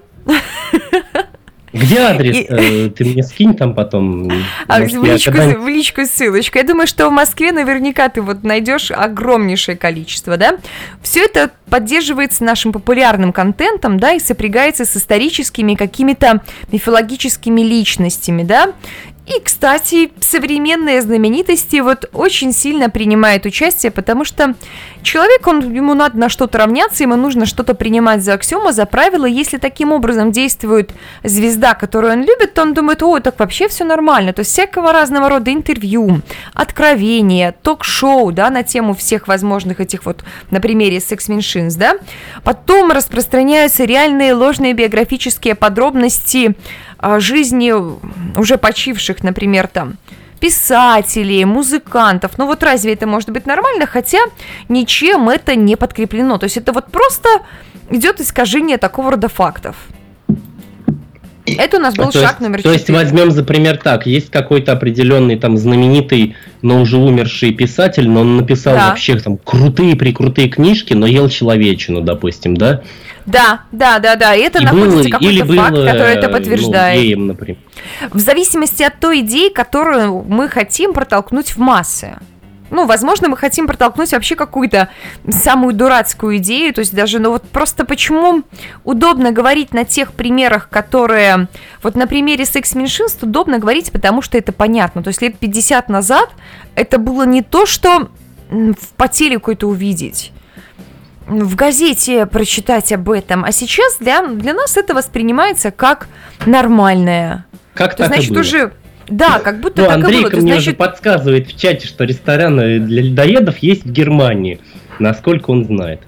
S3: Где адрес? И... Э, ты мне скинь там потом.
S2: А, в, личку, когда... в личку ссылочку. Я думаю, что в Москве наверняка ты вот найдешь огромнейшее количество, да? Все это поддерживается нашим популярным контентом, да, и сопрягается с историческими какими-то мифологическими личностями, да, и, кстати, современные знаменитости вот очень сильно принимают участие, потому что человек, он, ему надо на что-то равняться, ему нужно что-то принимать за аксиому, за правило. Если таким образом действует звезда, которую он любит, то он думает, о, так вообще все нормально. То есть всякого разного рода интервью, откровения, ток-шоу, да, на тему всех возможных этих вот, на примере секс-меньшинс, да. Потом распространяются реальные ложные биографические подробности жизни уже почивших, например, там, писателей, музыкантов. Ну вот разве это может быть нормально? Хотя ничем это не подкреплено. То есть это вот просто идет искажение такого рода фактов. Это у нас был
S3: то
S2: шаг
S3: есть,
S2: номер
S3: То есть
S2: 4.
S3: возьмем за пример так, есть какой-то определенный там знаменитый, но уже умерший писатель, но он написал
S2: Да.
S3: вообще там крутые прикрутые книжки, но ел человечину, допустим, да?
S2: Да, да, да, да. И это
S3: И
S2: находится какой-то факт, который это
S3: э,
S2: подтверждает.
S3: Ну, геем, например.
S2: В зависимости от той идеи, которую мы хотим протолкнуть в массы. Ну, возможно, мы хотим протолкнуть вообще какую-то самую дурацкую идею, то есть даже, ну вот просто почему удобно говорить на тех примерах, которые... Вот на примере секс-меньшинств удобно говорить, потому что это понятно. То есть лет 50 назад это было не то, что в по телеку это увидеть в газете прочитать об этом, а сейчас для, для нас это воспринимается как нормальное.
S3: Как
S2: То
S3: так и
S2: значит,
S3: было?
S2: уже... Да, как будто
S3: Ну,
S2: так и было.
S3: Мне
S2: значит,
S3: уже подсказывает в чате, что рестораны для людоедов есть в Германии, насколько он знает.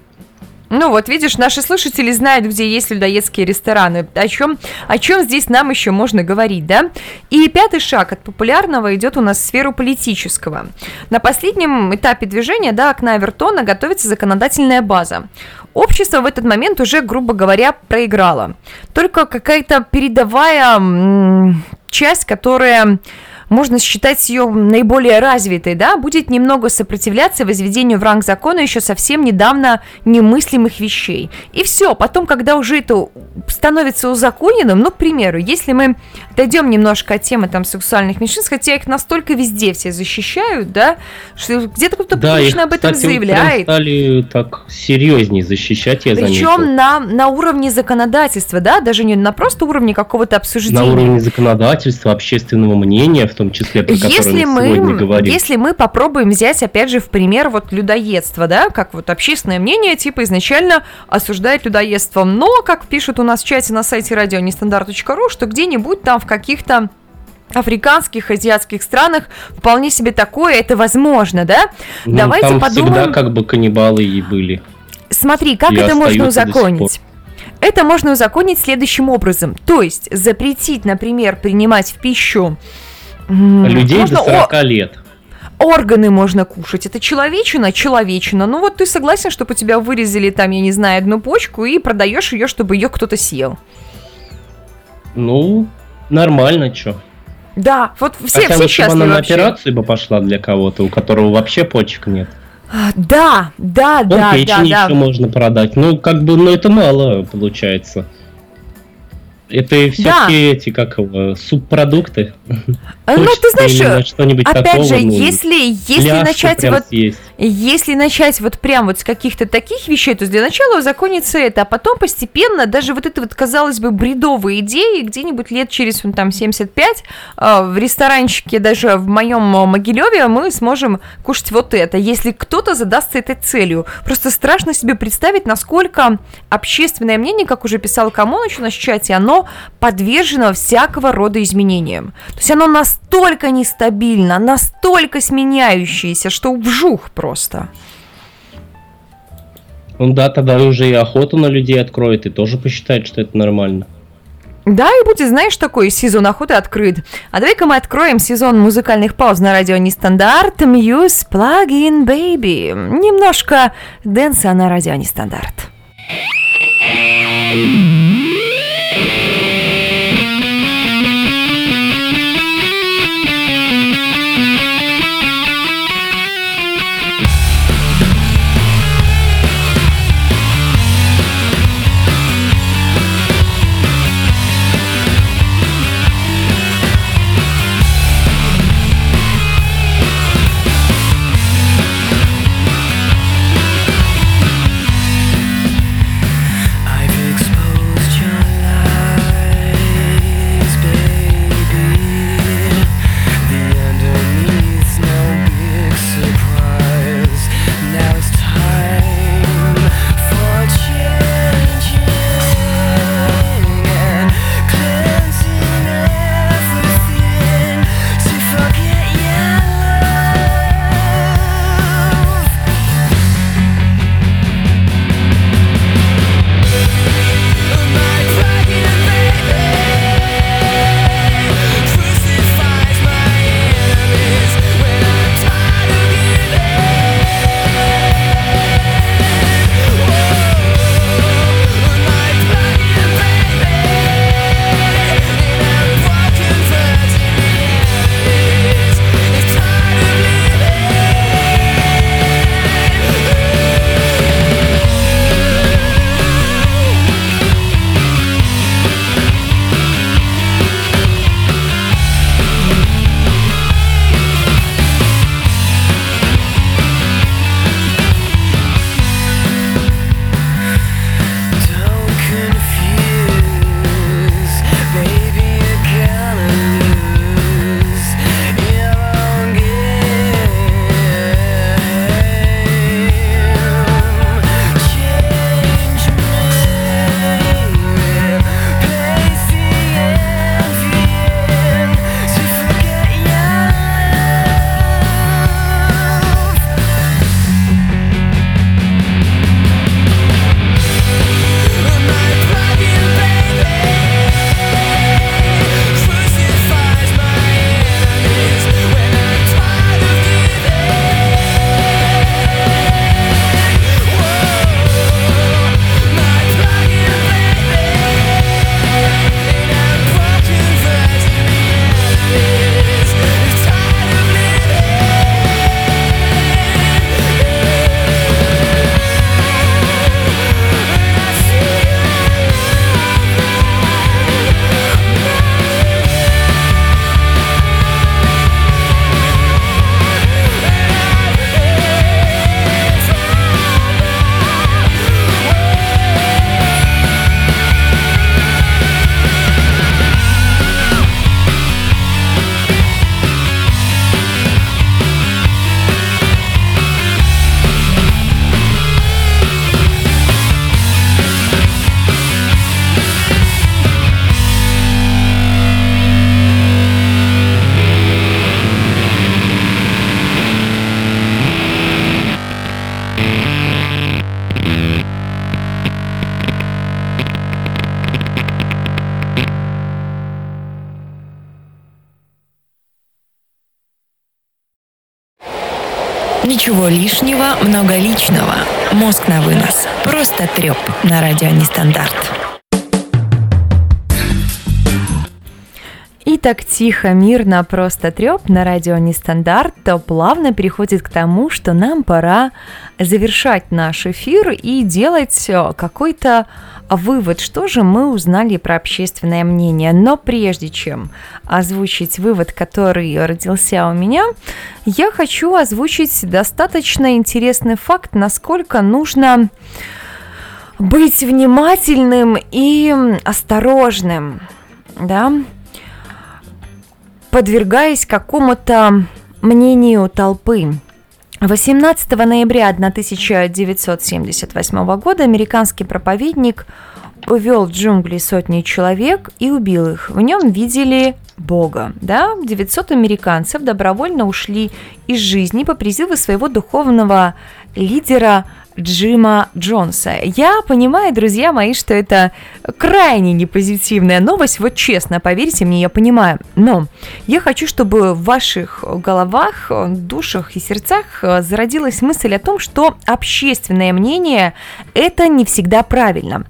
S2: ну вот видишь, наши слушатели знают, где есть людоедские рестораны. О чем, о чем здесь нам еще можно говорить, да? И пятый шаг от популярного идет у нас в сферу политического. На последнем этапе движения до окна Авертона готовится законодательная база. Общество в этот момент уже, грубо говоря, проиграло. Только какая-то передовая часть, которая можно считать ее наиболее развитой, да, будет немного сопротивляться возведению в ранг закона еще совсем недавно немыслимых вещей. И все, потом, когда уже это становится узаконенным, ну, к примеру, если мы дойдем немножко от темы там сексуальных меньшинств, хотя их настолько везде все защищают, да, что где-то кто-то
S3: Да,
S2: публично
S3: их,
S2: об этом
S3: кстати,
S2: заявляет.
S3: стали так серьезнее защищать, я.
S2: Причем на, на уровне законодательства, да, даже не на просто уровне какого-то обсуждения.
S3: На уровне законодательства, общественного мнения, в том числе, про
S2: Если
S3: мы сегодня говорим.
S2: если мы попробуем взять, опять же, в пример вот людоедство, да, как вот общественное мнение, типа, изначально осуждает людоедство, но, как пишут у нас в чате на сайте радионестандарт.ру, что где-нибудь там в каких-то африканских, азиатских странах вполне себе такое, это возможно, да?
S3: Ну,
S2: Давайте
S3: там
S2: подумаем.
S3: всегда как бы каннибалы и были.
S2: Смотри, как
S3: И
S2: это можно узаконить? Это можно узаконить следующим образом. То есть запретить, например, принимать в пищу
S3: Людей
S2: можно
S3: до
S2: о-
S3: 40 лет.
S2: органы можно кушать. Это человечина, человечина. Ну вот ты согласен, чтобы у тебя вырезали там, я не знаю, одну почку и продаешь ее, чтобы ее кто-то съел.
S3: Ну, нормально, что.
S2: Да, вот все,
S3: Хотя
S2: все
S3: лучше
S2: счастливы
S3: она на
S2: вообще.
S3: операцию бы пошла для кого-то, у которого вообще почек нет.
S2: А, Да, да,
S3: Он
S2: да, да,
S3: печень
S2: да.
S3: еще можно продать. Ну, как бы, ну это мало получается. Это все-таки эти, как его, субпродукты.
S2: А, Ну,
S3: Хочется
S2: ты знаешь,
S3: именно что-нибудь
S2: опять
S3: такого,
S2: же,
S3: ну,
S2: если, если начать вот
S3: съесть.
S2: Если начать вот прям вот с каких-то таких вещей, то для начала узаконится это, а потом постепенно даже вот это вот, казалось бы, бредовые идеи где-нибудь лет через ну, там 75 э, в ресторанчике даже в моем э, Могилеве мы сможем кушать вот это, если кто-то задастся этой целью. Просто страшно себе представить, насколько общественное мнение, как уже писал Камоныч у нас в чате, оно подвержено всякого рода изменениям. То есть оно настолько нестабильно, настолько сменяющееся, что вжух просто.
S3: Ну да, тогда уже и охоту на людей откроет, и тоже посчитает, что это нормально.
S2: Да, и будет, знаешь, такой сезон охоты открыт. А давай-ка мы откроем сезон музыкальных пауз на радио Нестандарт. Мьюз Plug-in Baby. Немножко дэнса на радио Нестандарт.
S1: Ничего много личного. Мозг на вынос. Просто треп на радио Нестандарт.
S2: Так тихо, мирно, просто треп на радио Нестандарт, то плавно переходит к тому, что нам пора завершать наш эфир и делать э, какой-то вывод, что же мы узнали про общественное мнение. Но прежде чем озвучить вывод, который родился у меня, я хочу озвучить достаточно интересный факт, насколько нужно быть внимательным и осторожным, да, подвергаясь какому-то мнению толпы. 18 ноября 1978 года американский проповедник увел в джунгли сотни человек и убил их. В нем видели Бога. Да? 900 американцев добровольно ушли из жизни по призыву своего духовного лидера Джима Джонса. Я понимаю, друзья мои, что это крайне непозитивная новость, вот честно, поверьте мне, я понимаю. Но я хочу, чтобы в ваших головах, душах и сердцах зародилась мысль о том, что общественное мнение – это не всегда правильно.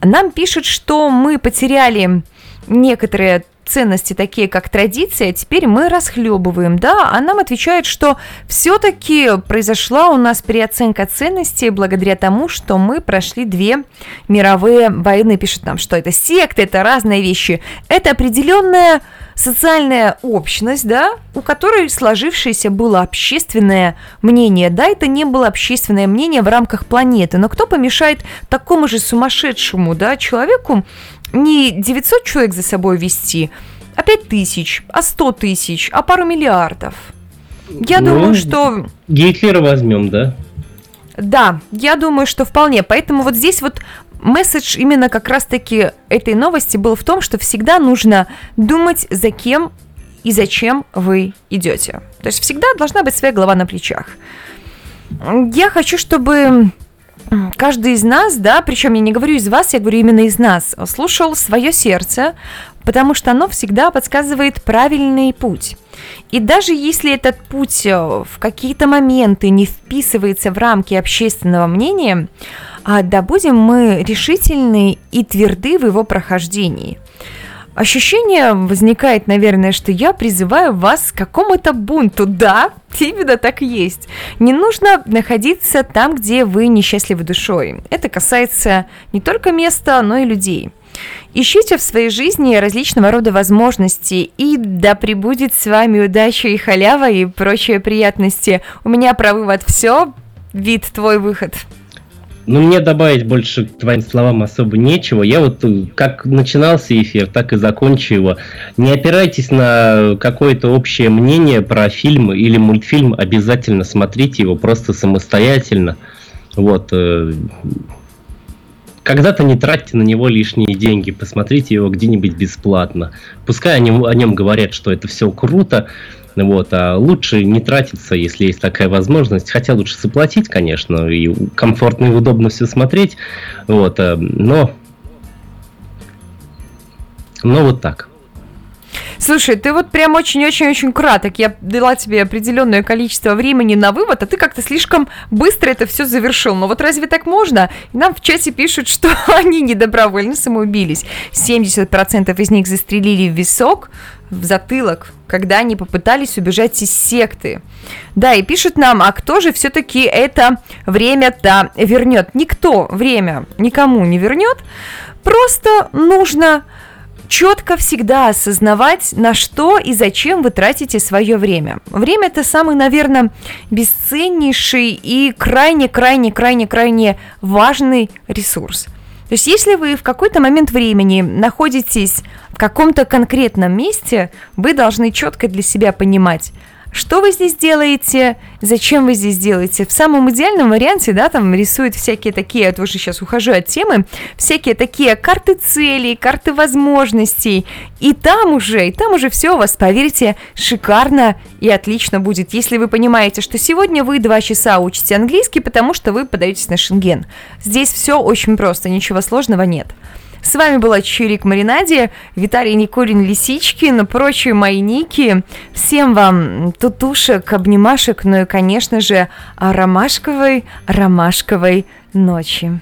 S2: Нам пишут, что мы потеряли некоторые ценности, такие как традиция, теперь мы расхлебываем, да, а нам отвечают, что все-таки произошла у нас переоценка ценностей благодаря тому, что мы прошли две мировые войны, пишут нам, что это секты, это разные вещи, это определенная социальная общность, да, у которой сложившееся было общественное мнение. Да, это не было общественное мнение в рамках планеты, но кто помешает такому же сумасшедшему, да, человеку не 900 человек за собой вести, а 5 тысяч, а 100 тысяч, а пару миллиардов. Я ну, думаю, что...
S3: Гитлера возьмем, да?
S2: Да, я думаю, что вполне. Поэтому вот здесь вот месседж именно как раз-таки этой новости был в том, что всегда нужно думать, за кем и зачем вы идете. То есть всегда должна быть своя голова на плечах. Я хочу, чтобы каждый из нас, да, причем я не говорю из вас, я говорю именно из нас, слушал свое сердце, потому что оно всегда подсказывает правильный путь. И даже если этот путь э, в какие-то моменты не вписывается в рамки общественного мнения, а, да будем мы решительны и тверды в его прохождении – Ощущение возникает, наверное, что я призываю вас к какому-то бунту. Да, именно так и есть. Не нужно находиться там, где вы несчастливы душой. Это касается не только места, но и людей. Ищите в своей жизни различного рода возможности, и да пребудет с вами удача и халява и прочие приятности. У меня про вывод все, вид твой выход.
S3: Ну, мне добавить больше к твоим словам особо нечего. Я вот э, как начинался эфир, так и закончу его. Не опирайтесь на какое-то общее мнение про фильм или мультфильм. Обязательно смотрите его просто самостоятельно. Вот. Э, когда-то не тратьте на него лишние деньги, посмотрите его где-нибудь бесплатно. Пускай о нем, о нем говорят, что это все круто, вот, а лучше не тратиться, если есть такая возможность. Хотя лучше заплатить, конечно, и комфортно и удобно все смотреть. Вот, э, но, но вот так.
S2: Слушай, ты вот прям очень-очень-очень краток. Я дала тебе определенное количество времени на вывод, а ты как-то слишком быстро это все завершил. Но вот разве так можно? Нам в чате пишут, что они недобровольно самоубились. 70% из них застрелили в висок, в затылок, когда они попытались убежать из секты. Да, и пишут нам, а кто же все-таки это время-то вернет? Никто время никому не вернет. Просто нужно четко всегда осознавать, на что и зачем вы тратите свое время. Время это самый, наверное, бесценнейший и крайне-крайне-крайне-крайне важный ресурс. То есть, если вы в какой-то момент времени находитесь в каком-то конкретном месте, вы должны четко для себя понимать, что вы здесь делаете, зачем вы здесь делаете. В самом идеальном варианте, да, там рисуют всякие такие, я тоже сейчас ухожу от темы, всякие такие карты целей, карты возможностей, и там уже, и там уже все у вас, поверьте, шикарно и отлично будет, если вы понимаете, что сегодня вы два часа учите английский, потому что вы подаетесь на шенген. Здесь все очень просто, ничего сложного нет. С вами была Чирик Маринаде, Виталий Никулин Лисичкин, прочие мои ники. Всем вам тутушек, обнимашек, ну и, конечно же, ромашковой, ромашковой ночи.